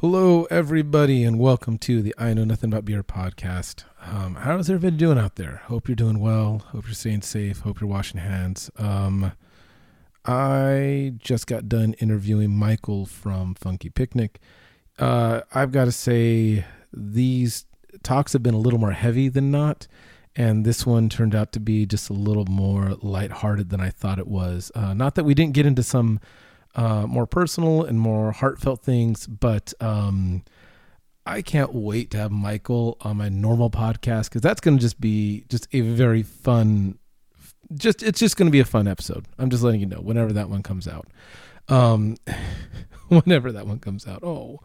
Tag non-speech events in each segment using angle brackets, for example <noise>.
Hello, everybody, and welcome to the I Know Nothing About Beer podcast. Um, how's everybody doing out there? Hope you're doing well. Hope you're staying safe. Hope you're washing hands. Um, I just got done interviewing Michael from Funky Picnic. Uh, I've got to say, these talks have been a little more heavy than not, and this one turned out to be just a little more lighthearted than I thought it was. Uh, not that we didn't get into some uh, more personal and more heartfelt things. But um, I can't wait to have Michael on my normal podcast because that's going to just be just a very fun. Just it's just going to be a fun episode. I'm just letting you know whenever that one comes out. Um, <laughs> whenever that one comes out. Oh,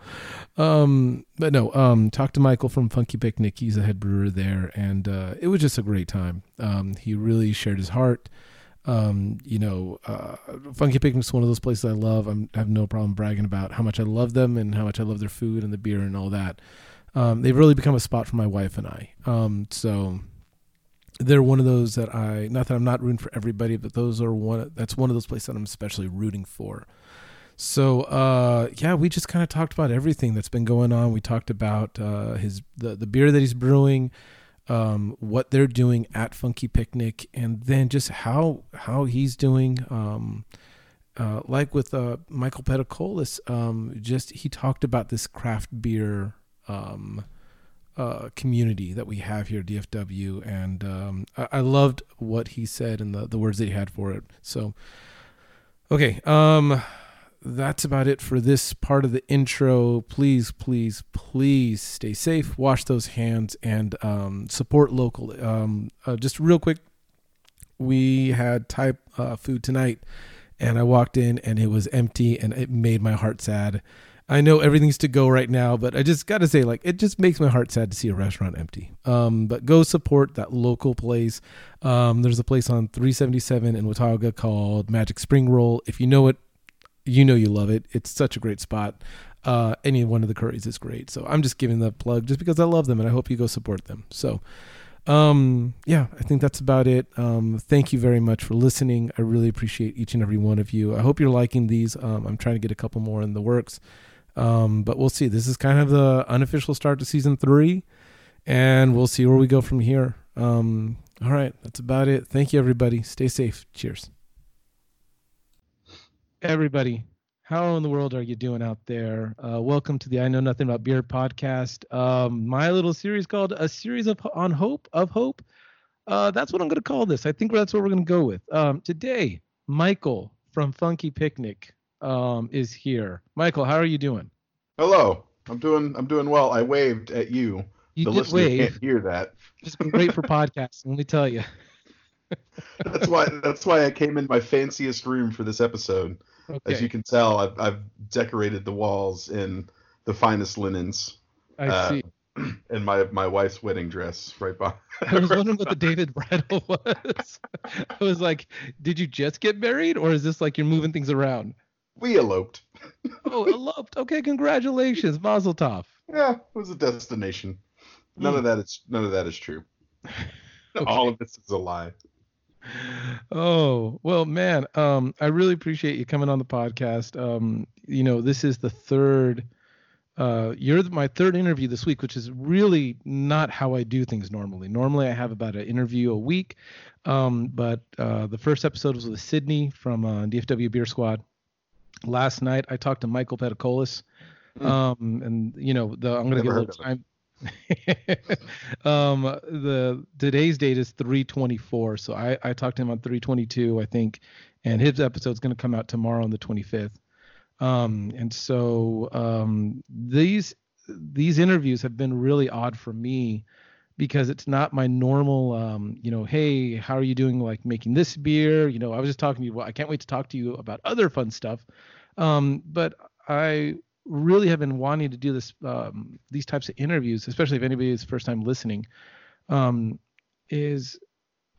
um, but no. Um, talk to Michael from Funky Picnic. He's a head brewer there, and uh, it was just a great time. Um, he really shared his heart. Um, you know, uh, Funky Picnic's one of those places I love. I'm, I have no problem bragging about how much I love them and how much I love their food and the beer and all that. Um, they've really become a spot for my wife and I. Um, so they're one of those that I, not that I'm not rooting for everybody, but those are one, that's one of those places that I'm especially rooting for. So uh, yeah, we just kind of talked about everything that's been going on. We talked about uh, his the the beer that he's brewing, um, what they're doing at Funky Picnic, and then just how how he's doing. Um, uh, like with uh, Michael Peticolas, um, just he talked about this craft beer um, uh, community that we have here at DFW, and um, I-, I, loved what he said and the, the words that he had for it. So, okay, um, that's about it for this part of the intro. Please, please, please stay safe, wash those hands, and um, support local. Um, uh, just real quick, we had Thai uh, food tonight, and I walked in and it was empty, and it made my heart sad. I know everything's to go right now, but I just got to say, like, it just makes my heart sad to see a restaurant empty. Um, but go support that local place. Um, there's a place on 377 in Watauga called Magic Spring Roll. If you know it, you know you love it. It's such a great spot. Uh, any one of the curries is great. So I'm just giving the plug just because I love them and I hope you go support them. So, um, yeah, I think that's about it. Um, thank you very much for listening. I really appreciate each and every one of you. I hope you're liking these. Um, I'm trying to get a couple more in the works. Um, but we'll see. This is kind of the unofficial start to season three, and we'll see where we go from here. Um, all right, that's about it. Thank you, everybody. Stay safe. Cheers everybody. How in the world are you doing out there? Uh, welcome to the I Know Nothing About Beer podcast. Um, my little series called A Series of On Hope of Hope. Uh, that's what I'm going to call this. I think that's what we're going to go with. Um, today, Michael from Funky Picnic um, is here. Michael, how are you doing? Hello. I'm doing. I'm doing well. I waved at you. You the did listener wave. can't hear that. It's been great for <laughs> podcasts. Let me tell you. That's why. That's why I came in my fanciest room for this episode. Okay. As you can tell, I've, I've decorated the walls in the finest linens. I uh, see. <clears throat> And my my wife's wedding dress right by. <laughs> I was wondering what the David bridal <laughs> was. I was like, did you just get married, or is this like you're moving things around? We eloped. oh, <laughs> eloped. Okay, congratulations, Mazel Tov. Yeah, it was a destination. None Mm. of that is none of that is true. All of this is a lie. Oh well, man. Um, I really appreciate you coming on the podcast. Um, you know, this is the third. Uh, you're my third interview this week, which is really not how I do things normally. Normally, I have about an interview a week. Um, but uh, the first episode was with Sydney from uh, DFW Beer Squad. Last night, I talked to Michael Peticolas. Hmm. Um, and you know, the I'm gonna Never give a little time. <laughs> um the today's date is 324 so i i talked to him on 322 i think and his episode's going to come out tomorrow on the 25th um and so um these these interviews have been really odd for me because it's not my normal um you know hey how are you doing like making this beer? You know i was just talking to you well, i can't wait to talk to you about other fun stuff. Um but i really have been wanting to do this um, these types of interviews, especially if anybody is first time listening, um, is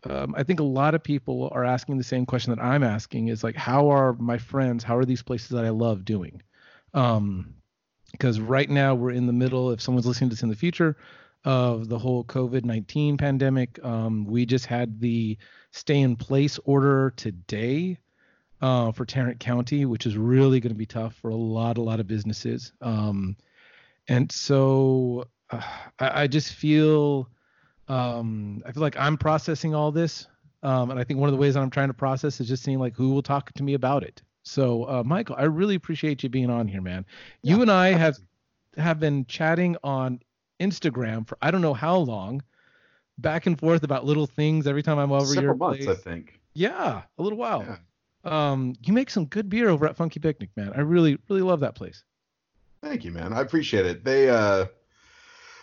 um, I think a lot of people are asking the same question that I'm asking is like, how are my friends, how are these places that I love doing? Um, because right now we're in the middle, if someone's listening to this in the future, of the whole COVID 19 pandemic. Um, we just had the stay in place order today uh, for Tarrant County, which is really going to be tough for a lot, a lot of businesses. Um, and so uh, I, I, just feel um, I feel like I'm processing all this, um, and I think one of the ways that I'm trying to process is just seeing like who will talk to me about it. So, uh, Michael, I really appreciate you being on here, man. Yeah. You and I have have been chatting on Instagram for I don't know how long, back and forth about little things every time I'm over Several your months, place. I think. Yeah, a little while. Yeah. Um, you make some good beer over at Funky Picnic, man. I really, really love that place. Thank you, man. I appreciate it. They, uh,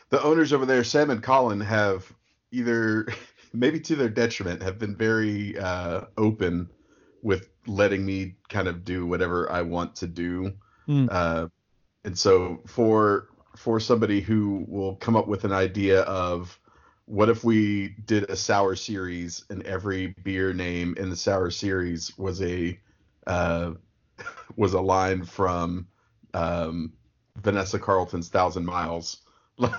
the owners over there, Sam and Colin, have either, <laughs> maybe to their detriment, have been very uh, open with letting me kind of do whatever I want to do. Mm. Uh, and so for for somebody who will come up with an idea of what if we did a sour series and every beer name in the sour series was a uh, <laughs> was a line from um, Vanessa Carlton's Thousand Miles. <laughs>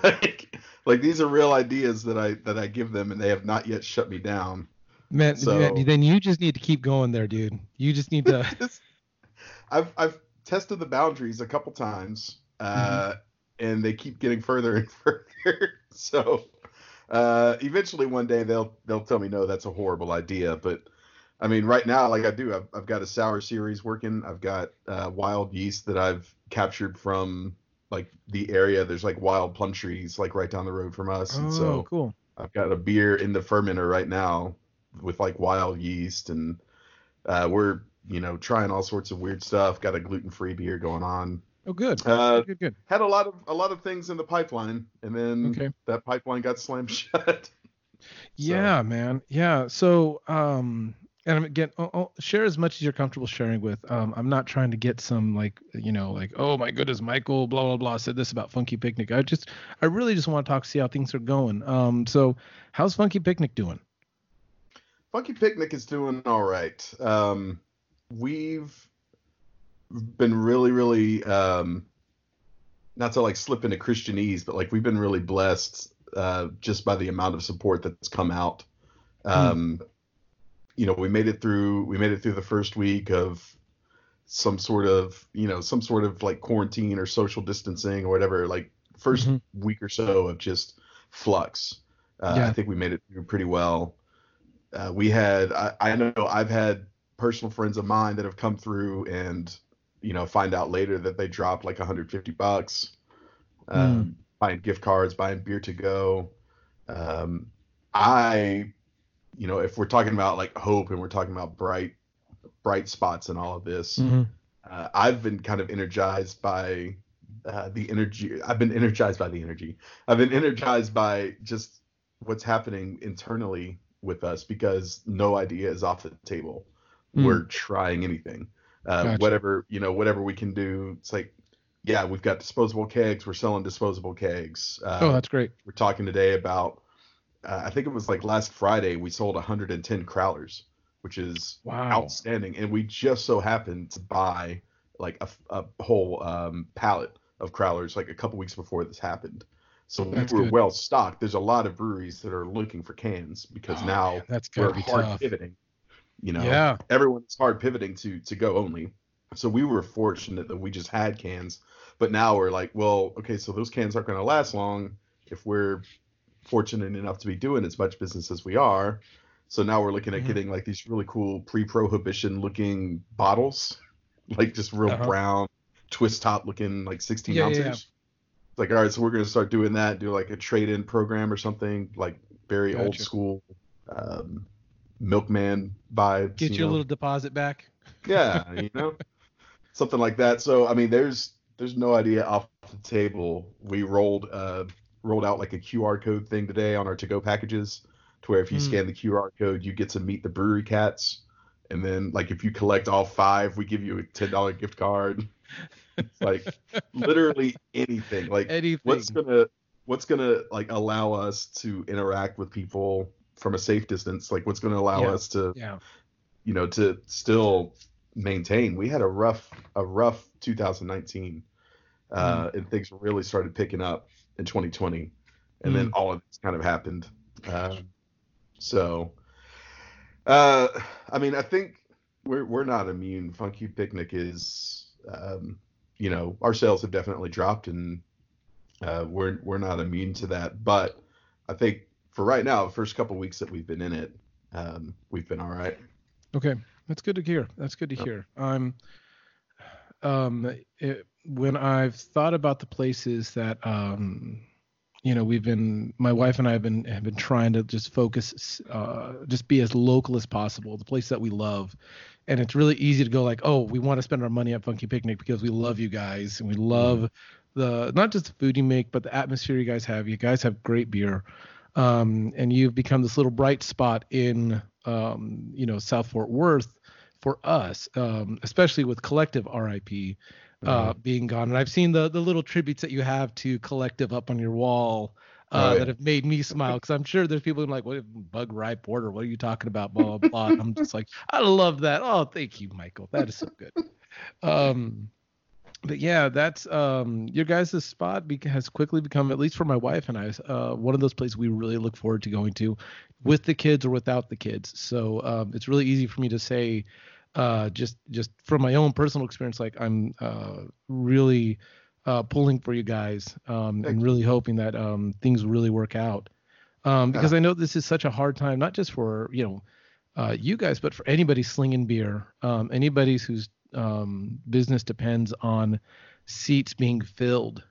Like like these are real ideas that I that I give them and they have not yet shut me down. Man, so, then you just need to keep going there, dude. You just need to. <laughs> I've I've tested the boundaries a couple times, uh, mm-hmm. and they keep getting further and further. so uh, eventually, one day they'll they'll tell me no, that's a horrible idea. But I mean, right now, like I do, I've, I've got a sour series working. I've got uh, wild yeast that I've captured from like the area. There's like wild plum trees like right down the road from us. Oh, and so cool. I've got a beer in the fermenter right now with like wild yeast, and uh, we're you know trying all sorts of weird stuff. Got a gluten free beer going on. Oh, good. Uh, good, good. Had a lot of a lot of things in the pipeline, and then okay. that pipeline got <laughs> slammed shut. yeah, man. Yeah. So, um, and again, I'll, I'll share as much as you're comfortable sharing with. Um, I'm not trying to get some like, you know, like, oh my goodness, Michael, blah blah blah, said this about Funky Picnic. I just, I really just want to talk, see how things are going. Um, so, how's Funky Picnic doing? Funky Picnic is doing all right. Um, we've been really, really um, not to like slip into Christianese, but like we've been really blessed uh, just by the amount of support that's come out. Hmm. Um, mm. You know, we made it through. We made it through the first week of some sort of, you know, some sort of like quarantine or social distancing or whatever. Like 1st mm-hmm. week or so of just flux. Uh, yeah. I think we made it through pretty well. Uh, we had, I, I know I've had personal friends of mine that have come through and you know find out later that they dropped like 150 bucks um, mm. buying gift cards buying beer to go um, i you know if we're talking about like hope and we're talking about bright bright spots in all of this mm-hmm. uh, i've been kind of energized by uh, the energy i've been energized by the energy i've been energized by just what's happening internally with us because no idea is off the table mm. we're trying anything uh, gotcha. whatever you know whatever we can do it's like yeah we've got disposable kegs we're selling disposable kegs uh, oh that's great we're talking today about uh, i think it was like last friday we sold 110 crowlers which is wow. outstanding and we just so happened to buy like a, a whole um, pallet of crowlers like a couple weeks before this happened so that's we were good. well stocked there's a lot of breweries that are looking for cans because oh, now man, that's we're hard tough. pivoting you know, yeah. everyone's hard pivoting to to go only. So we were fortunate that we just had cans, but now we're like, well, okay, so those cans aren't going to last long if we're fortunate enough to be doing as much business as we are. So now we're looking at mm-hmm. getting like these really cool pre-prohibition looking bottles, <laughs> like just real uh-huh. brown twist top looking like 16 yeah, ounces. Yeah, yeah. Like, all right, so we're gonna start doing that, do like a trade-in program or something, like very gotcha. old school. Um, milkman vibes. Get you your know? little deposit back. Yeah, you <laughs> know, something like that. So I mean, there's there's no idea off the table. We rolled uh rolled out like a QR code thing today on our to go packages, to where if you mm. scan the QR code, you get to meet the brewery cats, and then like if you collect all five, we give you a ten dollar gift card. like <laughs> literally anything. Like anything. what's gonna what's gonna like allow us to interact with people from a safe distance, like what's going to allow yeah. us to, yeah. you know, to still maintain. We had a rough, a rough 2019, uh, mm. and things really started picking up in 2020, and mm. then all of this kind of happened. Uh, so, uh, I mean, I think we're we're not immune. Funky Picnic is, um, you know, our sales have definitely dropped, and uh, we're we're not immune to that. But I think for right now, the first couple weeks that we've been in it, um, we've been all right. Okay, that's good to hear. That's good to hear. I'm um, when I've thought about the places that um, you know we've been my wife and i have been have been trying to just focus uh, just be as local as possible the place that we love and it's really easy to go like oh we want to spend our money at funky picnic because we love you guys and we love the not just the food you make but the atmosphere you guys have you guys have great beer um, and you've become this little bright spot in um, you know south fort worth for us um, especially with collective rip uh, Mhm. being gone. And I've seen the the little tributes that you have to Collective up on your wall uh, Oh, yeah. that have made me smile because I'm sure there's people who are like, "What Bug Rye Porter? What are you talking about?" Blah blah blah. I'm just like, I love that. Oh, thank you, Michael. That is so good. Um, but yeah, that's um your guys' spot bec- has quickly become, at least for my wife and I, uh, one of those places we really look forward to going to, with the kids or without the kids. So um, it's really easy for me to say, uh, just just from my own personal experience, like I'm uh, really uh, pulling for you guys um, and really hoping that um, things really work out. Um, because I know this is such a hard time, not just for you know uh, you guys, but for anybody slinging beer, um, anybody whose um, business depends on seats being filled.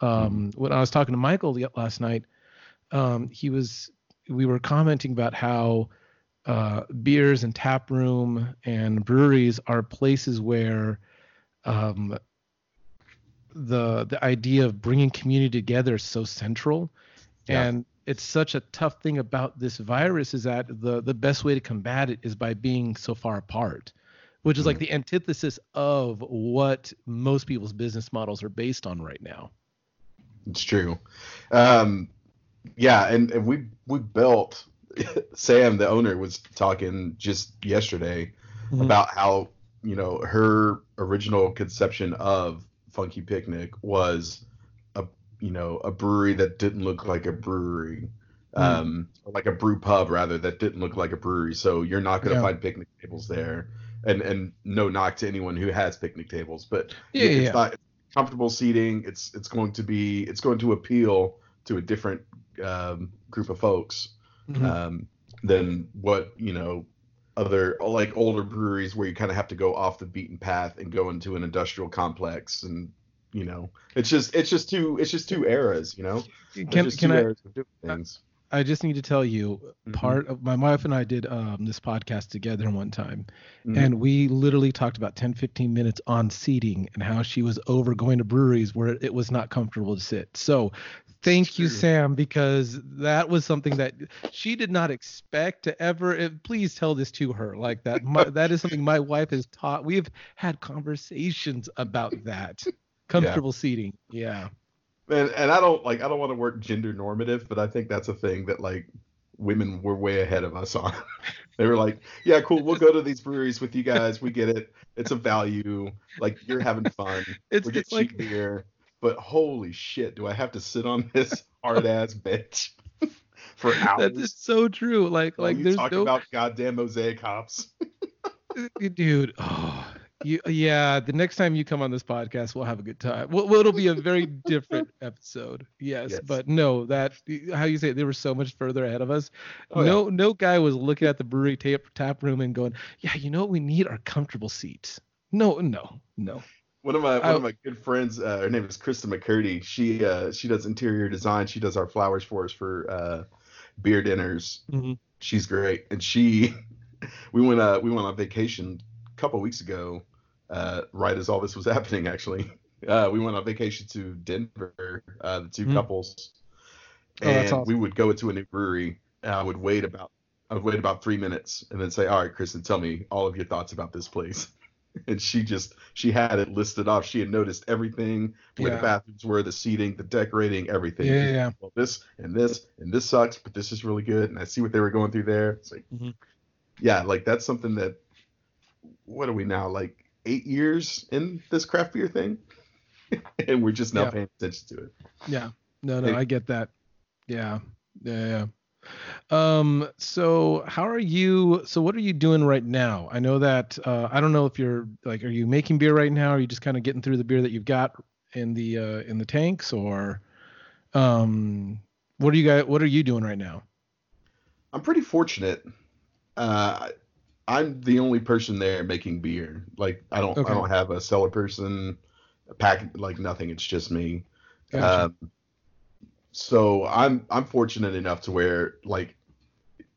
Um, When I was talking to Michael last night, um, he was we were commenting about how uh, beers and tap room and breweries are places where um, the the idea of bringing community together is so central Yeah. and it's such a tough thing about this virus is that the the best way to combat it is by being so far apart which is like the antithesis of what most people's business models are based on right now It's true. Um, yeah, and, and we we built. <laughs> Sam, the owner, was talking just yesterday Mhm. about how you know her original conception of Funky Picnic was a you know a brewery that didn't look like a brewery, um, like a brew pub rather that didn't look like a brewery. So you're not going to Yeah. find picnic tables there, and and no knock to anyone who has picnic tables, but Yeah, it's yeah. not comfortable seating. It's it's going to be it's going to appeal to a different um, group of folks Mhm. um, than what you know other like older breweries where you kind of have to go off the beaten path and go into an industrial complex and you know it's just it's just two it's just two eras you know can, can two I, eras of doing things I just need to tell you Mhm. part of my wife and I did um, this podcast together one time Mhm. and we literally talked about 10 15 minutes on seating and how she was over going to breweries where it was not comfortable to sit. So thank you. Sam because that was something that she did not expect to ever eh, please tell this to her like that my, <laughs> that is something my wife has taught we've had conversations about that comfortable seating. Yeah. And and I don't like I don't want to work gender normative but I think that's a thing that like women were way ahead of us on <laughs> they were like yeah cool we'll go to these breweries with you guys we get it it's a value like you're having fun <laughs> It's we get it's like cheap beer, but holy shit, do I have to sit on this <laughs> hard ass bench for hours? that is so true. Like like you there's talk no about goddamn mosaic hops. dude oh you yeah the next time you come on this podcast we'll have a good time well, it'll be a very different <laughs> episode yes, Yes. but no that how you say it, they were so much further ahead of us Oh, yeah. no no guy was looking at the brewery tap, tap room and going yeah you know what we need are comfortable seats no no no One of my one I- of my good friends, uh, her name is Krista McCurdy. She uh, she does interior design. She does our flowers for us for uh, beer dinners. Mhm. She's great, and she <laughs> we went uh we went on vacation couple weeks ago, uh, right as all this was <laughs> happening. Actually, uh, we went on vacation to Denver, uh, the two Hmm. couples, Oh, and awesome. we would go into a new brewery. And I would wait about I would wait about three minutes and then say, "All right, Kristen, tell me all of your thoughts about this place." <laughs> And she just she had it listed off. She had noticed everything where Yeah. the bathrooms were, the seating, the decorating, everything. Yeah, yeah. Well, this and this and this sucks, but this is really good. And I see what they were going through there. It's like, Mhm. yeah, like that's something that. What are we now? Like eight years in this craft beer thing, <laughs> and we're just now Yeah. paying attention to it. yeah no no i get that yeah yeah yeah um so how are you so what are you doing right now i know that uh i don't know if you're like are you making beer right now or are you just kind of getting through the beer that you've got in the uh in the tanks or Um, what are you guys? What are you doing right now? I'm pretty fortunate. Uh, I'm the only person there making beer. Like I don't Okay. I don't have a cellar person, a pack like nothing. It's just me. Gotcha. Um, so I'm I'm fortunate enough to where like,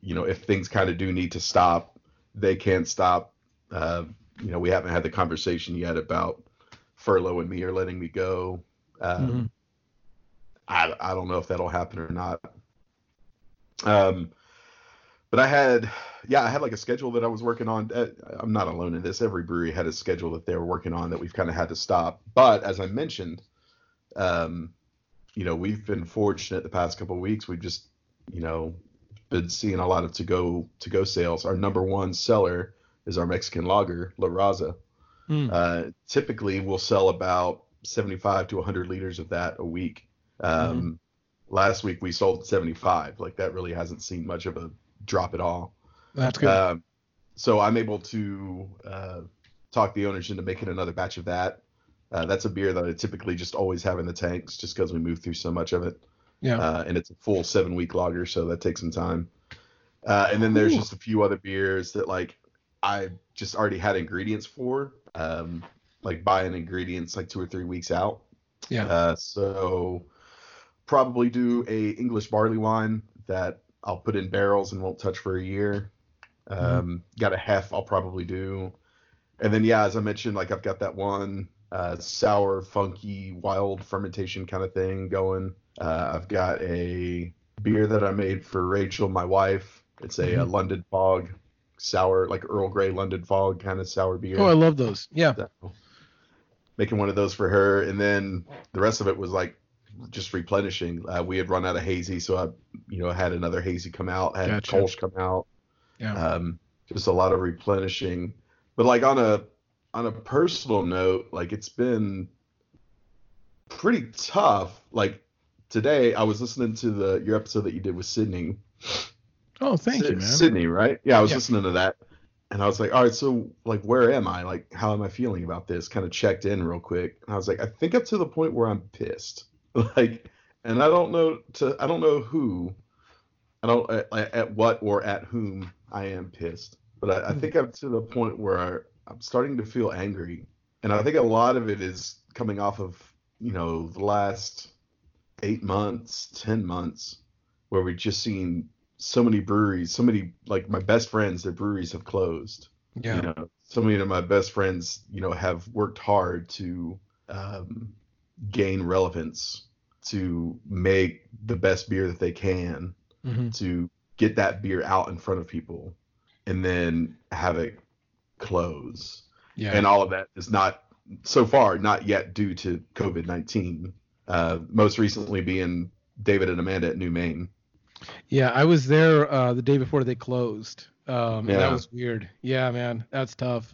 you know, if things kind of do need to stop, they can't stop. Uh, you know, we haven't had the conversation yet about furlough and me or letting me go. Um, Mhm. I I don't know if that'll happen or not. Um, but I had yeah I had like a schedule that I was working on. Uh, I'm not alone in this. Every brewery had a schedule that they were working on that we've kind of had to stop. But as I mentioned, um, you know, we've been fortunate the past couple of weeks. We've just, you know, been seeing a lot of to go to go sales. Our number one seller is our Mexican lager, La Raza. Mm. Uh, typically, we'll sell about 75 to 100 liters of that a week. Um, Last week we sold 75. Like that really hasn't seen much of a drop it all. That's good. Um, so I'm able to uh, talk the owners into making another batch of that. Uh, that's a beer that I typically just always have in the tanks, just because we move through so much of it. yeah. Uh, and it's a full seven week lager, so that takes some time. Uh, and then there's Ooh. just a few other beers that like I just already had ingredients for, um, like buying ingredients like two or three weeks out. Yeah. Uh, so probably do a English barley wine that I'll put in barrels and won't touch for a year. Um, Got a hef I'll probably do, and then yeah, as I mentioned, like I've got that one uh, sour, funky, wild fermentation kind of thing going. Uh, I've got a beer that I made for Rachel, my wife. It's a, uh Mhm. London Fog sour, like Earl Grey London Fog kind of sour beer. oh, I love those. Yeah. So, making one of those for her, and then the rest of it was like just replenishing. Uh, we had run out of hazy, so I, you know, had another hazy come out, had Gotcha. Kolsch come out. Yeah. Um, just a lot of replenishing. But like on a on a personal note, like it's been pretty tough. Like today, I was listening to the your episode that you did with Sydney. oh, thank Sy- you, man. Sydney, right? Yeah, I was Yeah. listening to that, and I was like, all right, so like, where am I? Like, how am I feeling about this? Kind of checked in real quick, and I was like, I think up to the point where I'm pissed, <laughs> like, and I don't know to, I don't know who, I don't at, at what or at whom I am pissed, but I, I think I'm to the point where I'm starting to feel angry, and I think a lot of it is coming off of you know the last eight months, ten months, where we've just seen so many breweries, so many like my best friends, their breweries have closed. Yeah. You know, so many of my best friends, you know, have worked hard to um, gain relevance, to make the best beer that they can, Mhm. to get that beer out in front of people, and then have it close. Yeah. And all of that is not so far not yet due to COVID nineteen. Uh, most recently being David and Amanda at New Main. Yeah, I was there uh, the day before they closed. Um, and that was weird. Yeah, man, that's tough.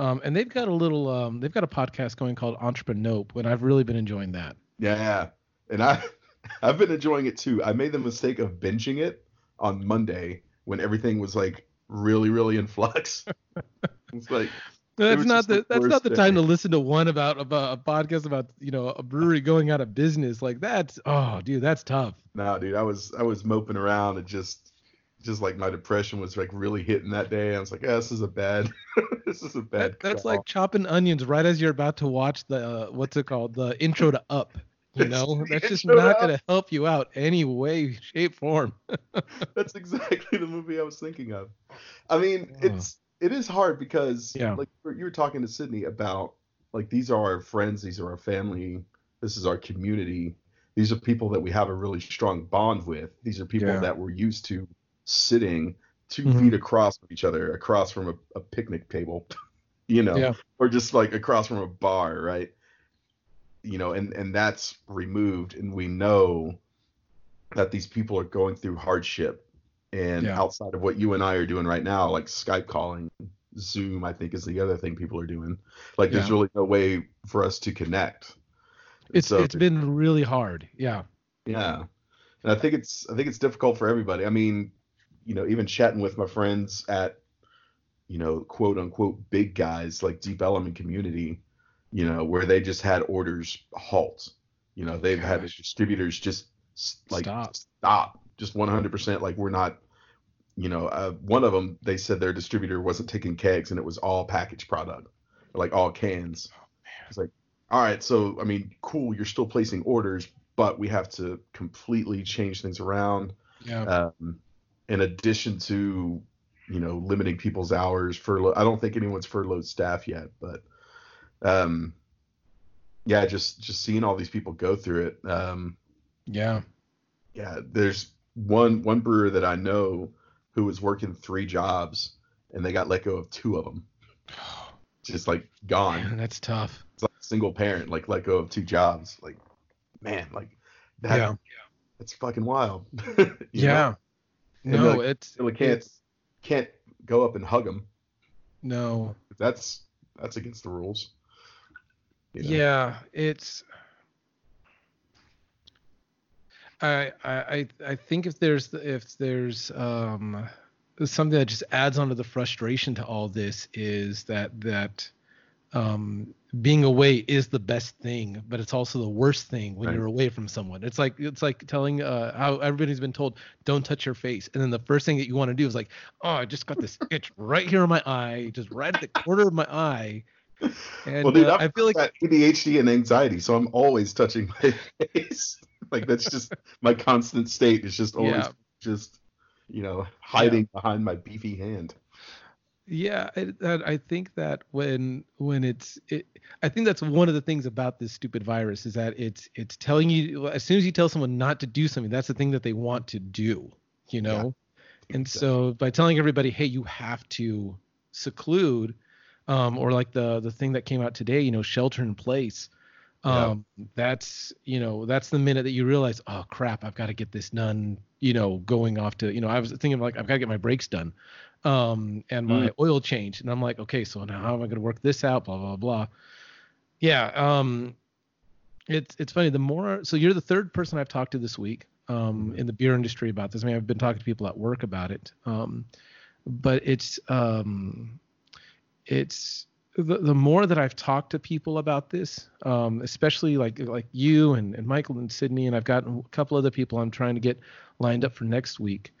Um, and they've got a little, um, they've got a podcast going called Entrepreneur, and I've really been enjoying that. Yeah, and I <laughs> I've been enjoying it too. I made the mistake of binging it on Monday when everything was like really really in flux. <laughs> it's like That's was not the, the that's not the time day. to listen to one about about a podcast about you know a brewery going out of business like that's oh dude that's tough. no, dude, I was I was moping around and just just like my depression was like really hitting that day. I was like, yeah, this is a bad <laughs> this is a bad. That, that's call. like chopping onions right as you're about to watch the uh, what's it called the intro to Up. You know that's just not gonna help you out any way, shape, form. <laughs> That's exactly the movie I was thinking of. I mean, Oh. it's it is hard because Yeah. like you were talking to Sydney about like these are our friends, these are our family, this is our community. These are people that we have a really strong bond with. These are people Yeah. that we're used to sitting 2 Mhm. feet across from each other, across from a, a picnic table, <laughs> you know, Yeah. or just like across from a bar, right? You know, and and that's removed, and we know that these people are going through hardship and Yeah. outside of what you and I are doing right now, like Skype calling, Zoom, I think is the other thing people are doing. Like there's really no way for us to connect. It's so it's been really hard. Yeah. yeah. And I think it's I think it's difficult for everybody. I mean, you know, even chatting with my friends at you know, quote unquote big guys like Deep Ellum Community, you know, where they just had orders halt. You know, they've had distributors just like Stop. stop, just 100%. Like we're not, you know, uh, one of them they said their distributor wasn't taking kegs and it was all packaged product, like all cans. It's like, all right, so I mean, cool, you're still placing orders, but we have to completely change things around. Yeah. Um, in addition to, you know, limiting people's hours, furlough. I don't think anyone's furloughed staff yet, but, um, yeah, just just seeing all these people go through it. Um, yeah. yeah, there's one one brewer that I know who was working three jobs and they got let go of two of them, <sighs> just like gone. Man, that's tough. It's like a single parent, like let go of two jobs. Like, man, like that. Yeah. That's fucking wild. <laughs> yeah know? Yeah. And No, like, it's Really can't it's- can't go up and hug them. no. That's that's against the rules. you know? Yeah, it's. I I I I think if there's if there's um something that just adds onto the frustration to all this is that that um being away is the best thing but it's also the worst thing when Right. you're away from someone it's like it's like telling uh how everybody's been told don't touch your face and then the first thing that you want to do is like oh i just got this <laughs> itch right here in my eye just right at the corner of my eye and well, dude, uh, I've feel like ADHD and anxiety, so I'm always touching my <laughs> face. like that's just my constant state. Is just <laughs> always Yeah. just you know hiding behind my beefy hand. Yeah, I, I think that when when it's it, I think that's one of the things about this stupid virus is that it's it's telling you as soon as you tell someone not to do something, that's the thing that they want to do, you know. And so by telling everybody, hey, you have to seclude, um, or like the the thing that came out today, you know, shelter in place. Yeah. Um, that's you know that's the minute that you realize, oh crap, I've got to get this done. You know, going off to you know, I was thinking like I've got to get my brakes done, um, and my oil change, and I'm like, okay, so now how am I going to work this out? Blah blah blah. Yeah, um, it's it's funny. The more so you're the third person I've talked to this week um, Mhm. in the beer industry about this. I mean, I've been talking to people at work about it, um, but it's um, it's the, the more that I've talked to people about this, um, especially like like you and, and Michael and Sydney, and I've got a couple other people I'm trying to get lined up for next week.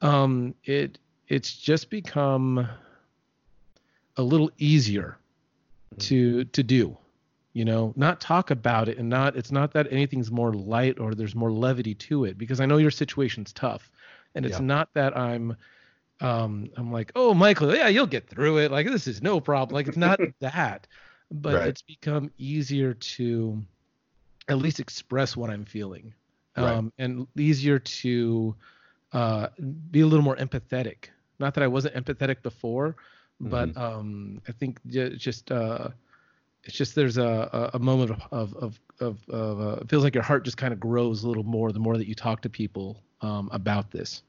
Um, it it's just become a little easier to to do you know not talk about it and not it's not that anything's more light or there's more levity to it because i know your situation's tough and it's Yeah. not that i'm um i'm like oh michael yeah you'll get through it like this is no problem like it's not <laughs> that but Right. it's become easier to at least express what i'm feeling Right. um and easier to uh be a little more empathetic not that i wasn't empathetic before but um i think just uh it's just there's a a, moment of of of, of, uh, it feels like your heart just kind of grows a little more the more that you talk to people um, about this.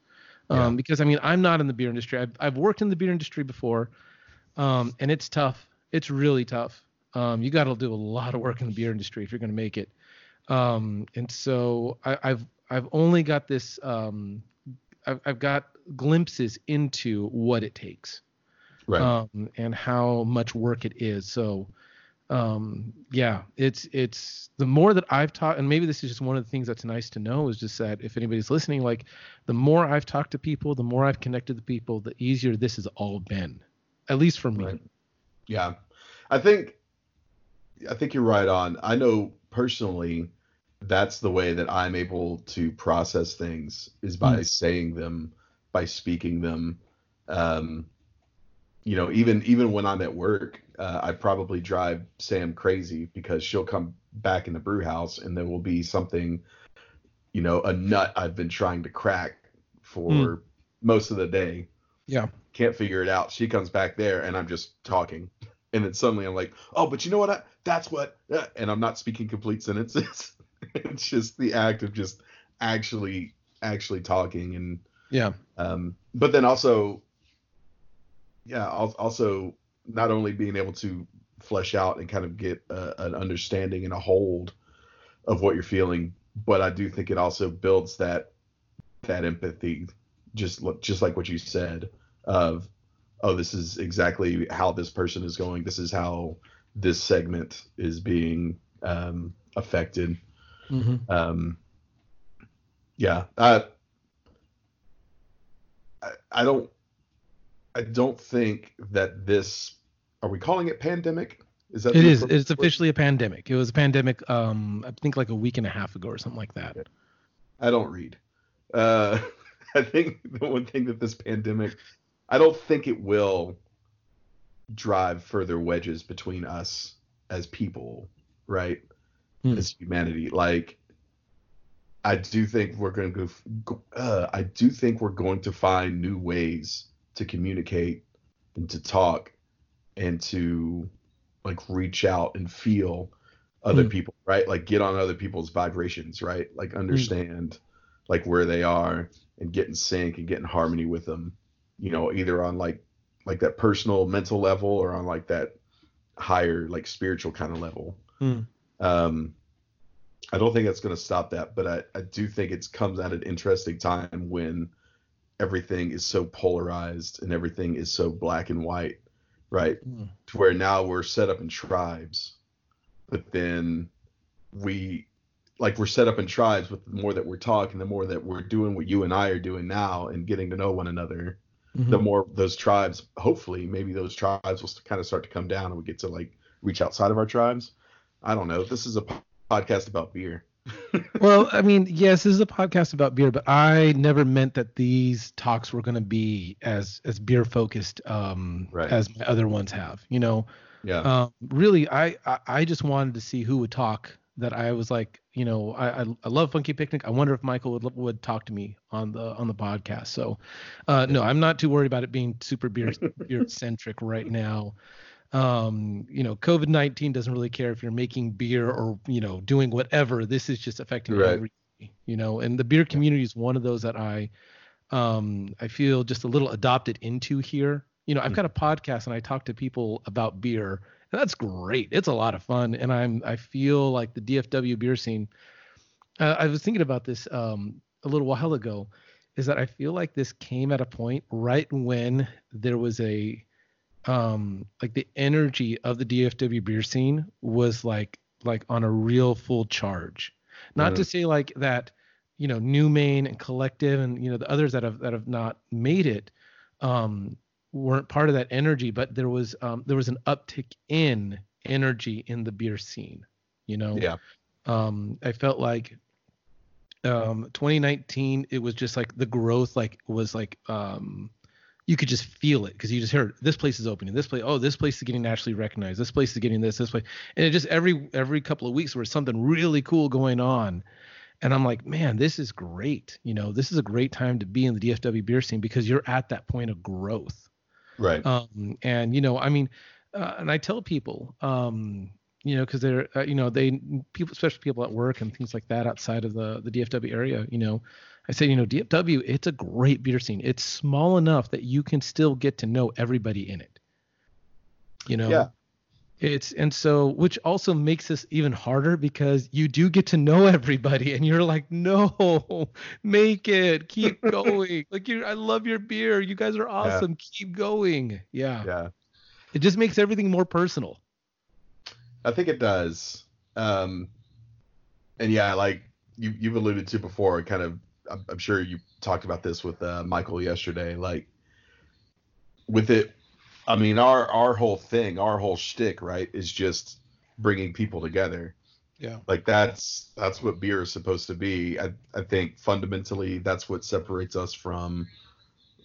Um, Because I mean, I'm not in the beer industry. I've I've worked in the beer industry before, um, and it's tough. It's really tough. Um, you got to do a lot of work in the beer industry if you're going to make it. Um, and so I, I've I've only got this. I've, I've got glimpses into what it takes Right. um, and how much work it is. So, um, yeah, it's it's the more that I've talked, and maybe this is just one of the things that's nice to know is just that if anybody's listening, like the more I've talked to people, the more I've connected to people, the easier this has all been, at least for me. Right. Yeah, I think I think you're right on. I know personally that's the way that I'm able to process things is by saying them, by speaking them. Um, you know, even even when I'm at work, uh, I probably drive Sam crazy because she'll come back in the brew house and there will be something, you know, a nut I've been trying to crack for Hmm. most of the day Yeah. can't figure it out. She comes back there, and I'm just talking, and then suddenly I'm like, "Oh, but you know what? I, that's what," uh," and I'm not speaking complete sentences. <laughs> it's just the act of just actually actually talking, and Yeah. um, but then also, yeah, also not only being able to flesh out and kind of get a, an understanding and a hold of what you're feeling, but I do think it also builds that that empathy, just just like what you said of, oh, this is exactly how this person is going. This is how this segment is being um, affected. Mm-hmm. Um, yeah, I, I don't, I don't think that this. Are we calling it pandemic? Is that it is. It's officially a pandemic. It was a pandemic. Um, I think like a week and a half ago or something like that. I don't read. Uh, <laughs> I think the one thing that this pandemic, I don't think it will drive further wedges between us as people, right? Hmm. As humanity. Like, I do think we're going to go. Uh, I do think we're going to find new ways to communicate and to talk and to like reach out and feel other mm. people, right? Like get on other people's vibrations, right? Like hmm. understand mm. like where they are and get in sync and get in harmony with them, you know, either on like like that personal mental level or on like that higher like spiritual kind of level. Mm. Um I don't think that's going to stop that, but I, I do think it comes at an interesting time when everything is so polarized and everything is so black and white right? Mm. To where now we're set up in tribes, but then we like we're set up in tribes but the more that we're talking the more that we're doing what you and i are doing now and getting to know one another mm-hmm. the more those tribes hopefully maybe those tribes will kind of start to come down and we get to like reach outside of our tribes i don't know this is a podcast about beer <laughs> well, I mean, yes, this is a podcast about beer, but I never meant that these talks were going to be as as beer focused um, right. as my other ones have. You know, yeah. Um, really, I, I, I just wanted to see who would talk. That I was like, you know, I I, I love Funky Picnic. I wonder if Michael would would talk to me on the on the podcast. So, uh, no, I'm not too worried about it being super beer beer centric right now um, you know, COVID nineteen doesn't really care if you're making beer or you know doing whatever. This is just affecting right. everybody, you know. And the beer community is one of those that I, um, I feel just a little adopted into here. You know, I've hmm. got a podcast and I talk to people about beer, and that's great. It's a lot of fun, and I'm I feel like the DFW beer scene. Uh, I was thinking about this um, a little while ago, is that I feel like this came at a point right when there was a um like the energy of the DFW beer scene was like like on a real full charge. Not to say like that, you know, New Main and Collective and you know the others that have that have not made it um weren't part of that energy, but there was um there was an uptick in energy in the beer scene, you know. Yeah. Um I felt like um 2019 it was just like the growth like was like um you could just feel it because you just heard this place is opening. This place oh this place is getting nationally recognized. This place is getting this this place. And it just every every couple of weeks there was something really cool going on. And i'm like man this is great. You know this is a great time to be in the dfw beer scene because you're at that point of growth. Right. Um and you know i mean uh, and i tell people um you know because they're uh, you know they people especially people at work and things like that outside of the the dfw area you know I said, you know, DFW, it's a great beer scene. It's small enough that you can still get to know everybody in it. You know? Yeah. It's and so which also makes this even harder because you do get to know everybody and you're like, no, <laughs> make it, keep <laughs> going. like you I love your beer. You guys are awesome. Yeah. Keep going. Yeah. Yeah. It just makes everything more personal. I think it does. Um and yeah, like you you've alluded to before, kind of I'm, I'm sure you talked about this with uh, Michael yesterday. Like with it, I mean, our our whole thing, our whole shtick, right, is just bringing people together. Yeah. Like that's that's what beer is supposed to be. I I think fundamentally that's what separates us from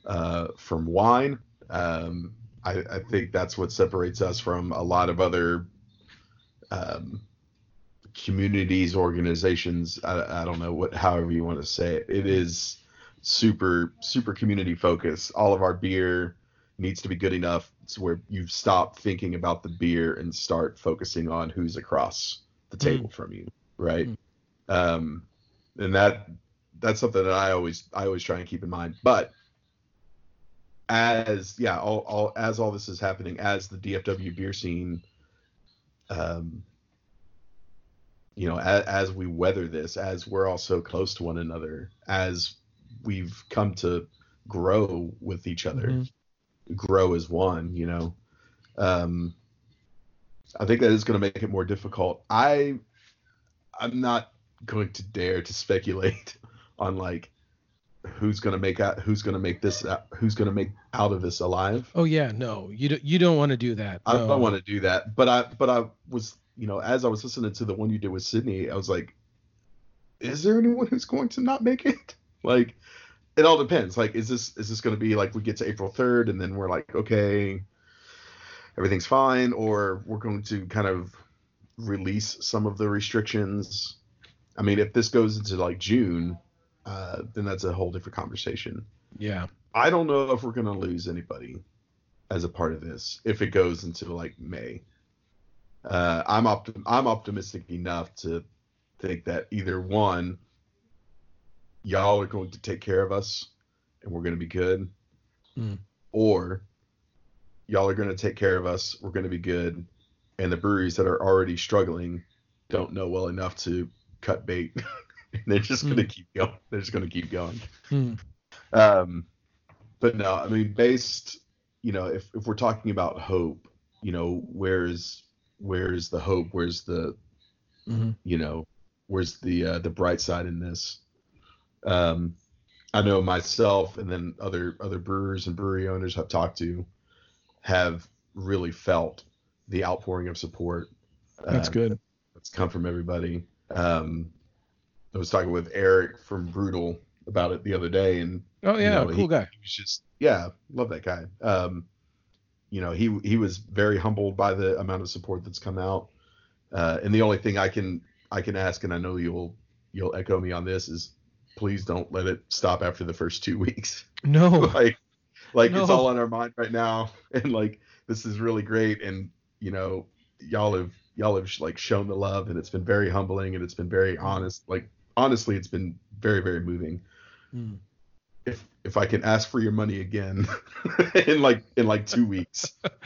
uh from wine. Um I, I think that's what separates us from a lot of other um communities, organizations. I, I don't know what, however you want to say it. It is super, super community focused. All of our beer needs to be good enough to where you stop thinking about the beer and start focusing on who's across the hmm. table mm. from you, right? Mm. Um, and that that's something that I always I always try and keep in mind. But as yeah, all, all as all this is happening, as the DFW beer scene um, you know, as, as we weather this, as we're all so close to one another, as we've come to grow with each other, mm-hmm. grow as one, you know, um, I think that is going to make it more difficult. I, I'm not going to dare to speculate <laughs> on like who's gonna make out who's gonna make this out, who's gonna make out of this alive. Oh yeah, no, you don't, you don't want to do that. I No. don't want to do that, but I but I was you know as I was listening to the one you did with Sydney, I was like, is there anyone who's going to not make it? <laughs> Like, it all depends. Like, is this is this going to be like we get to April third and then we're like, okay, everything's fine, or we're going to kind of release some of the restrictions. I mean, if this goes into like June, uh, then that's a whole different conversation. Yeah. I don't know if we're gonna lose anybody as a part of this if it goes into like May. Uh, I'm optim- I'm optimistic enough to think that either one, y'all are going to take care of us and we're gonna be good, Hmm. or y'all are gonna take care of us, we're gonna be good, and the breweries that are already struggling don't know well enough to cut bait. and <laughs> they're just gonna keep going. They're just gonna keep going. Hmm. Um, but no, I mean, based, you know, if, if we're talking about hope, you know, where's where's the hope? Where's the, Mhm. you know, where's the uh, the bright side in this? Um, I know myself and then other other brewers and brewery owners I've talked to have really felt the outpouring of support. That's uh, good. that's come from everybody. Um, I was talking with Eric from Brutal about it the other day, and Oh you yeah, know, cool he, guy. he was just yeah, love that guy. Um, you know, he he was very humbled by the amount of support that's come out. Uh, and the only thing I can I can ask, and I know you'll you'll echo me on this, is please don't let it stop after the first two <laughs> weeks. No. <laughs> like like it's all on our mind right now, <laughs> and like this is really great, and you know y'all have y'all have like shown the love, and it's been very humbling, and it's been very honest. Like honestly, it's been very very moving Hmm. If if I can ask for your money again <laughs> in like in like two weeks, <laughs>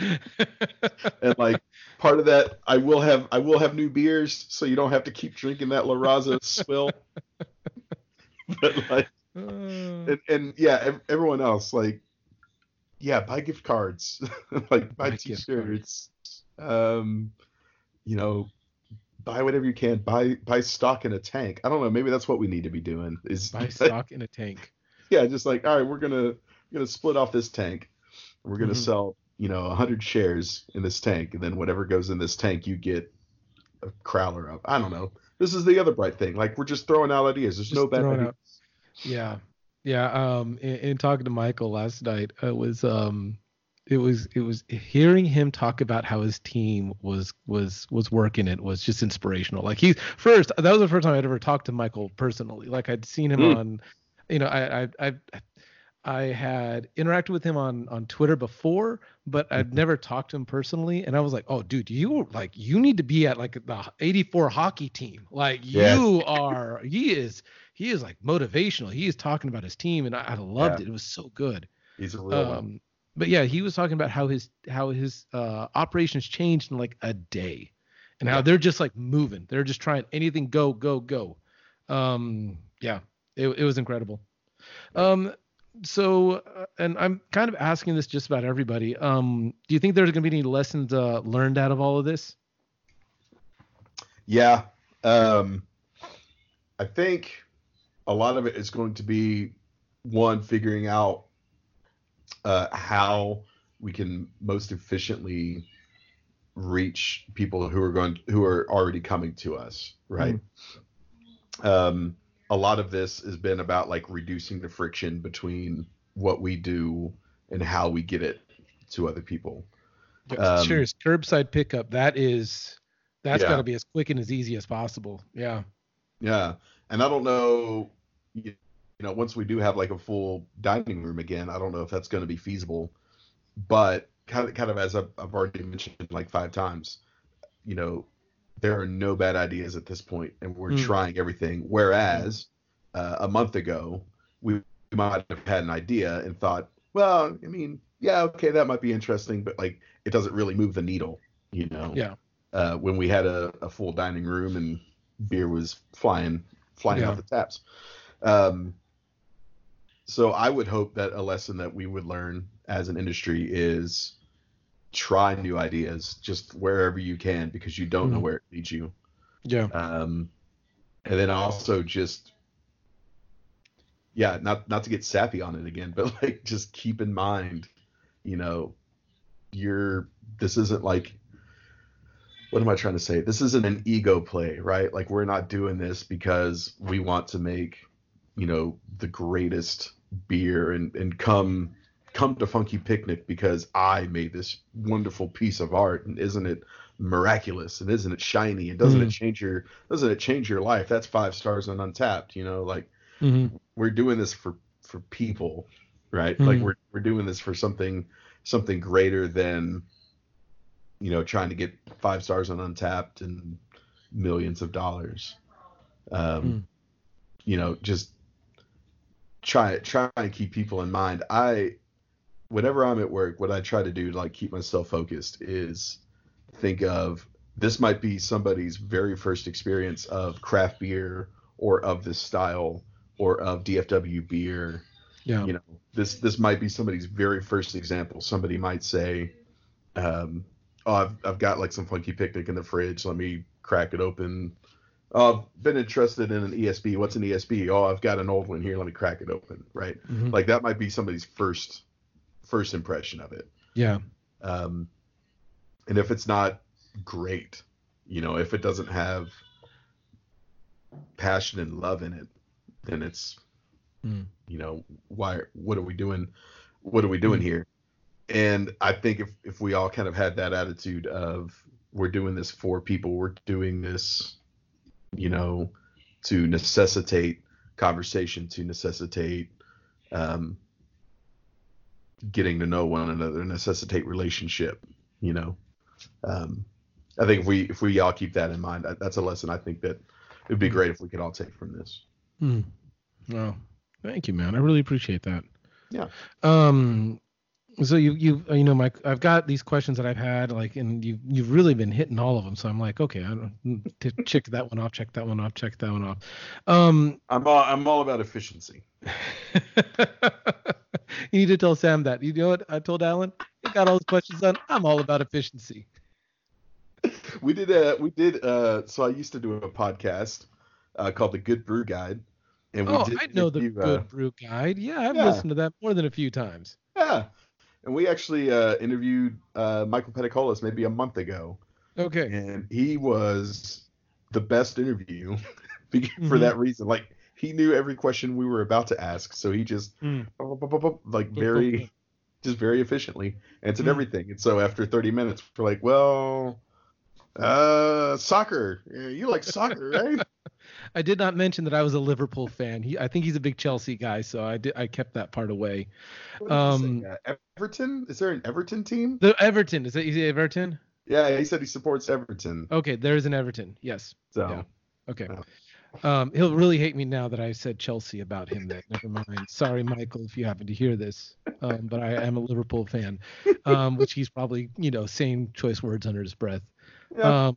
and like part of that, I will have I will have new beers, so you don't have to keep drinking that La Raza swill. <laughs> but like, Uh, and, and yeah, everyone else like, yeah, buy gift cards, like buy Buy t-shirts, um, you know, buy whatever you can, buy buy stock in a tank. I don't know, maybe that's what we need to be doing. Is buy stock in a tank. Yeah, just like all right, we're gonna we're gonna split off this tank. We're gonna Mhm. sell you know a hundred shares in this tank, and then whatever goes in this tank, you get a crowler of. I don't know. This is the other bright thing. Like we're just throwing out ideas. There's no Just bad throwing ideas. out- Yeah, yeah. Um, in, in talking to Michael last night, it was um, it was it was hearing him talk about how his team was was was working it was just inspirational. Like he first that was the first time I'd ever talked to Michael personally. Like I'd seen him Mm. on, you know, I I I. I had interacted with him on on Twitter before, but I'd Mhm. never talked to him personally. And I was like, "Oh, dude, you like you need to be at like the '84 hockey team. Like Yeah. you are. He is he is like motivational. He is talking about his team, and I, I loved Yeah. it. It was so good. He's a real one. Um, but yeah, he was talking about how his how his uh, operations changed in like a day, and how they're just like moving. They're just trying anything go go go. Um, yeah, it it was incredible. Um, so uh, and I'm kind of asking this just about everybody. Um, do you think there's going to be any lessons uh, learned out of all of this? Yeah. Um, I think a lot of it is going to be one figuring out uh, how we can most efficiently reach people who are going who are already coming to us, right? Um, a lot of this has been about like reducing the friction between what we do and how we get it to other people. Um, Serious curbside pickup. That is that's Yeah. got to be as quick and as easy as possible. Yeah. Yeah, and I don't know, you you know, once we do have like a full dining room again, I don't know if that's going to be feasible. But kind of, kind of as I've, I've already mentioned like five times, you know, there are no bad ideas at this point, and we're Mm. trying everything. Whereas uh, a month ago, we, might have had an idea and thought, well, I mean, yeah, okay, that might be interesting, but like it doesn't really move the needle, you know Yeah. uh, when we had a, a full dining room and beer was flying flying Yeah. off the taps. Um, so I would hope that a lesson that we would learn as an industry is try new ideas just wherever you can because you don't know Mhm. where it leads you. Yeah. Um, and then also just yeah, not not to get sappy on it again, <laughs> but like just keep in mind, you know, you're this isn't like what am I trying to say? This isn't an ego play, right? Like we're not doing this because we want to make, you know, the greatest beer and and come come to Funky Picnic because I made this wonderful piece of art and isn't it miraculous and isn't it shiny and doesn't mm. it change your doesn't it change your life? That's five stars on Untappd. you know, like mm-hmm. we're doing this for for people, right? Mm-hmm. Like we're we're doing this for something something greater than you know trying to get five stars on Untappd and millions of dollars. Um, mm. You know, just try try and keep people in mind. I whenever I'm at work, what I try to do to like keep myself focused is think of this might be somebody's very first experience of craft beer or of this style or of DFW beer. Yeah. You know, this this might be somebody's very first example. Somebody might say, um, "Oh, I've I've got like some funky picnic in the fridge. Let me crack it open." Oh, I've been interested in an ESB. What's an ESB? Oh, I've got an old one here. Let me crack it open. Right. Mm-hmm. Like that might be somebody's first first impression of it. Yeah. Um, and if it's not great, you know, if it doesn't have passion and love in it, then it's, mm. you know, why? What are we doing? What are we doing mm. here? And I think if if we all kind of had that attitude of we're doing this for people, we're doing this, you know, to necessitate conversation, to necessitate um, getting to know one another, necessitate relationship. You know, um, I think if we if we all keep that in mind, that's a lesson I think that it would be great if we could all take from this. Hmm. Well, thank you, man. I really appreciate that. Yeah. Um. So you you you know Mike, I've got these questions that I've had like, and you you've really been hitting all of them. So I'm like, okay, I don't check that one off, check that one off, check that one off. Um. I'm all I'm all about efficiency. <laughs> you need to tell Sam that. You know what I told Alan? I got all his questions done. I'm all about efficiency. We did a we did uh so I used to do a podcast uh, called the Good Brew Guide. And we oh, did I know the Good uh, Brew Guide. Yeah, I've yeah. listened to that more than a few times. Yeah. And we actually uh, interviewed uh, Michael Peticolas maybe a month ago. Okay. And he was the best interview <laughs> for mm-hmm. that reason. Like he knew every question we were about to ask, so he just mm. like very just very efficiently answered mm. everything. And so after 30 minutes, we're like, well, uh, soccer. You like soccer, <laughs> right? I did not mention that I was a Liverpool fan. He, I think he's a big Chelsea guy, so I did, I kept that part away. Um, uh, Everton? Is there an Everton team? The Everton is that that is Everton? Yeah, he said he supports Everton. Okay, there's an Everton. Yes. So. Yeah. Okay. Um, he'll really hate me now that I said Chelsea about him. That never mind. Sorry, Michael, if you happen to hear this. Um, but I am a Liverpool fan, um, which he's probably you know saying choice words under his breath. Yeah.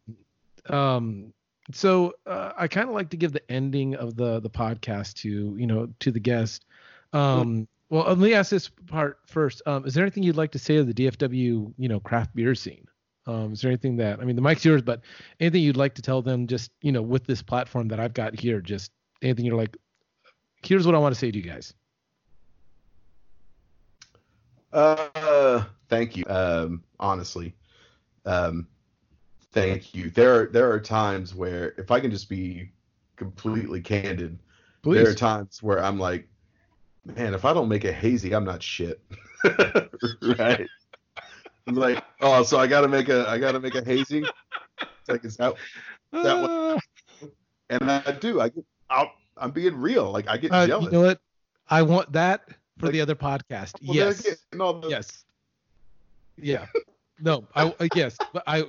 Um, um, so uh, I kind of like to give the ending of the the podcast to you know to the guest. Um, well, let me ask this part first. Um, is there anything you'd like to say to the DFW you know craft beer scene? Um, is there anything that I mean the mic's yours, but anything you'd like to tell them just you know with this platform that I've got here, just anything you're like, here's what I want to say to you guys. Uh, thank you. Um, honestly, um, thank you. There are there are times where if I can just be completely candid, Please. there are times where I'm like, man, if I don't make a hazy, I'm not shit. <laughs> right like, oh, so I gotta make a I gotta make a hazy. It's like, is that that what? And I do. I get out. I'm being real. Like I get uh, jealous. You know what? I want that for like, the other podcast. Well, yes. The... Yes. Yeah. no. I uh, yes. But I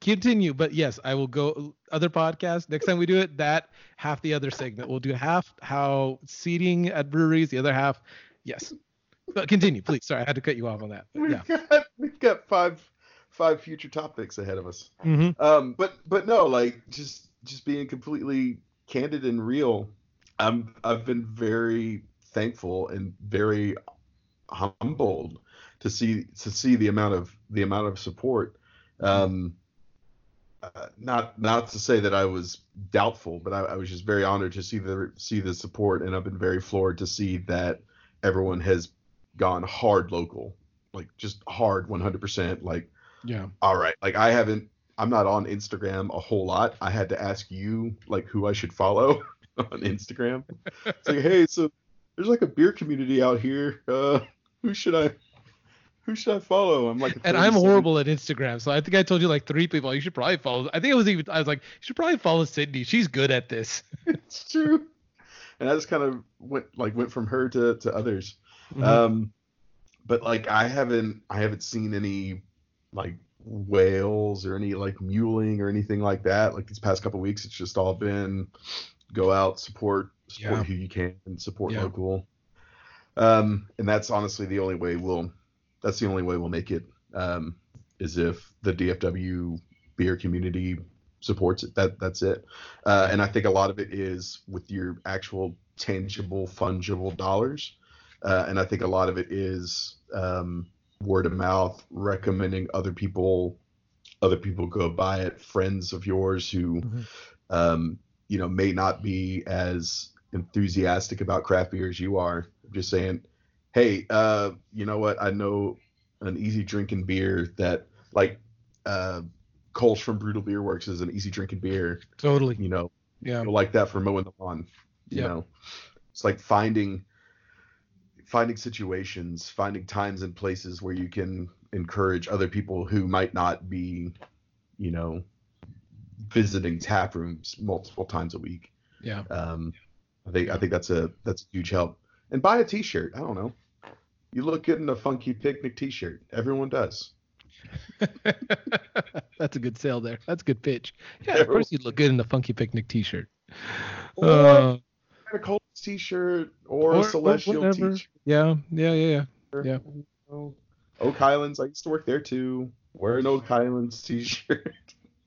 continue. But yes, I will go other podcast next time we do it. That half the other segment. We'll do half how seating at breweries. The other half. Yes. But continue, please. Sorry, I had to cut you off on that. But, <laughs> we've yeah. got we've got five five future topics ahead of us. Mm-hmm. Um, but but no, like just just being completely candid and real. I'm I've been very thankful and very humbled to see to see the amount of the amount of support. Um, uh, not not to say that I was doubtful, but I, I, was just very honored to see the see the support, and I've been very floored to see that everyone has gone hard local, like just hard 100%. Like, yeah, all right. Like I haven't, I'm not on Instagram a whole lot. I had to ask you like who I should follow <laughs> on Instagram. It's like, hey, so there's like a beer community out here. Uh, who should I who should I follow? I'm like, and I'm horrible at Instagram, so I think I told you like three people. You should probably follow. I think it was even. I was like, you should probably follow Sydney. She's good at this. <laughs> it's true. And I just kind of went like went from her to to others. Mm-hmm. Um, but like I haven't I haven't seen any like whales or any like muling or anything like that. Like these past couple weeks, it's just all been go out support support yeah. who you can and support yeah. local. Um, and that's honestly the only way we'll that's the only way we'll make it. Um, is if the DFW beer community supports it. That that's it. Uh, and I think a lot of it is with your actual tangible fungible dollars. Uh, and I think a lot of it is um, word of mouth, recommending other people, other people go buy it, friends of yours who, mm-hmm. um, you know, may not be as enthusiastic about craft beer as you are. Just saying, hey, uh, you know what? I know an easy drinking beer that like uh, Kolsch from Brutal Beer Works is an easy drinking beer. Totally. You know, yeah, like that for mowing the lawn. You yep. know, it's like finding finding situations, finding times and places where you can encourage other people who might not be, you know, visiting tap rooms multiple times a week. Yeah. Um, I think I think that's a that's a huge help and buy a T-shirt. I don't know. You look good in a funky picnic T-shirt. Everyone does. <laughs> That's a good sale there. That's a good pitch. Yeah, of course you'd look good in a funky picnic T-shirt. Or uh, a Colts T-shirt or, or a Celestial or T-shirt. Yeah, yeah, yeah, yeah. yeah. Oak Highlands. I used to work there too. Wear an Oak Highlands T-shirt.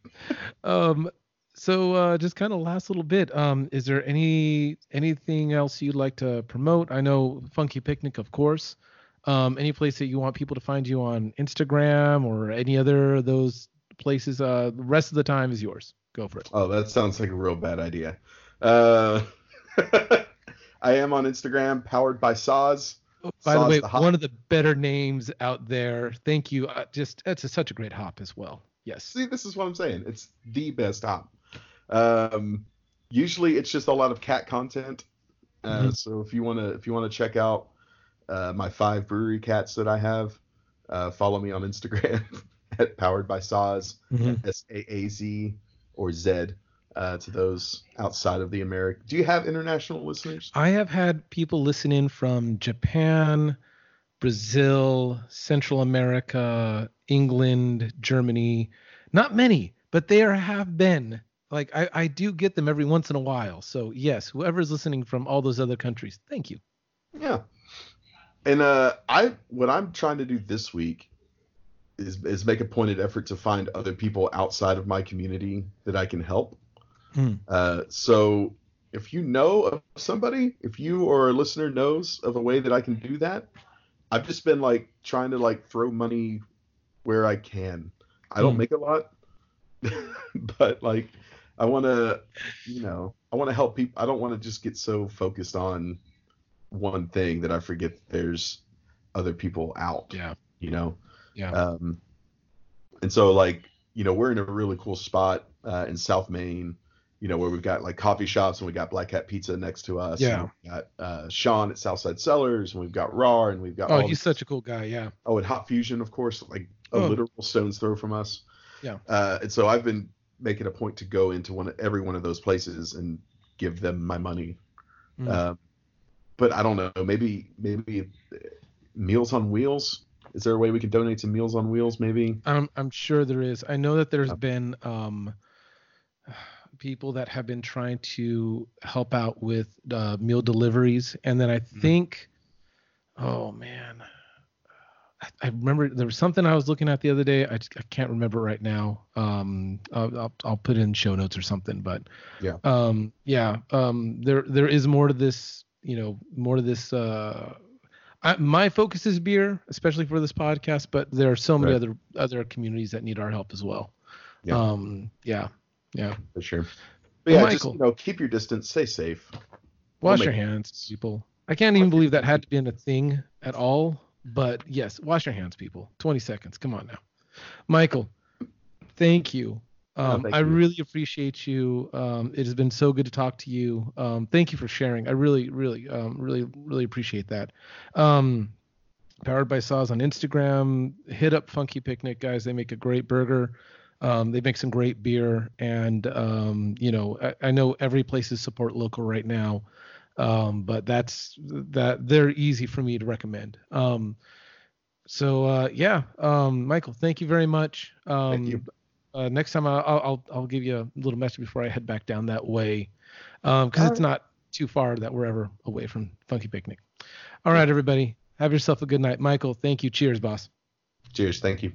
<laughs> um, so uh, just kind of last little bit um, is there any anything else you'd like to promote i know funky picnic of course um, any place that you want people to find you on instagram or any other of those places uh, the rest of the time is yours go for it oh that sounds like a real bad idea uh, <laughs> i am on instagram powered by saaz oh, by the way the one of the better names out there thank you uh, just it's a, such a great hop as well yes see this is what i'm saying it's the best hop um, usually it's just a lot of cat content. Uh, mm-hmm. So if you want to if you want to check out uh, my five brewery cats that I have, uh, follow me on Instagram <laughs> at powered by Saaz, mm-hmm. S A A Z or Z. Uh, to those outside of the America. Do you have international listeners? I have had people listen in from Japan, Brazil, Central America, England, Germany. Not many, but there have been like I, I do get them every once in a while. So yes, whoever's listening from all those other countries, thank you. Yeah. And uh I what I'm trying to do this week is is make a pointed effort to find other people outside of my community that I can help. Hmm. Uh so if you know of somebody, if you or a listener knows of a way that I can do that, I've just been like trying to like throw money where I can. I don't hmm. make a lot, <laughs> but like I want to, you know, I want to help people. I don't want to just get so focused on one thing that I forget there's other people out. Yeah. You know. Yeah. Um, and so like you know we're in a really cool spot uh, in South Main. You know where we've got like coffee shops and we got Black Cat Pizza next to us. Yeah. we got uh, Sean at Southside Cellars and we've got Rahr and we've got. Oh, he's such a cool guy. Yeah. Oh, and Hot Fusion, of course, like a oh. literal stone's throw from us. Yeah. Uh, and so I've been making a point to go into one of every one of those places and give them my money. Mm. Uh, but I don't know. Maybe maybe Meals on Wheels. Is there a way we can donate to Meals on Wheels? Maybe. I'm I'm sure there is. I know that there's been um, people that have been trying to help out with uh, meal deliveries, and then I hmm. think, mm. oh man, I remember there was something I was looking at the other day. I, just, I can't remember right now. Um, I'll, I'll, I'll put in show notes or something. But yeah, um, yeah, um, there there is more to this. You know, more to this. Uh, I, my focus is beer, especially for this podcast. But there are so many right. other other communities that need our help as well. Yeah. Um, yeah, yeah. For sure. But yeah, Michael- just you know, keep your distance, stay safe. We'll Wash make your hands, people. I can't even believe that had to be in a thing at all. But yes, wash your hands, people. 20 seconds. Come on now. Michael, thank you. Um, thank I you. really appreciate you. Um, it has been so good to talk to you. Um, thank you for sharing. I really, really, um, really, really appreciate that. Um, Powered by Saaz on Instagram. Hit up Funky Picnic, guys. They make a great burger. Um, they make some great beer, and um, you know, I, I know every place is support local right now, um, but that's that they're easy for me to recommend. Um, so uh, yeah, um, Michael, thank you very much. Um, Thank you. Uh, next time I'll, I'll I'll give you a little message before I head back down that way, because it's Alright. not too far that we're ever away from Funky Picnic. All right, everybody, have yourself a good night. Michael, thank you. Cheers, boss. Cheers. Thank you.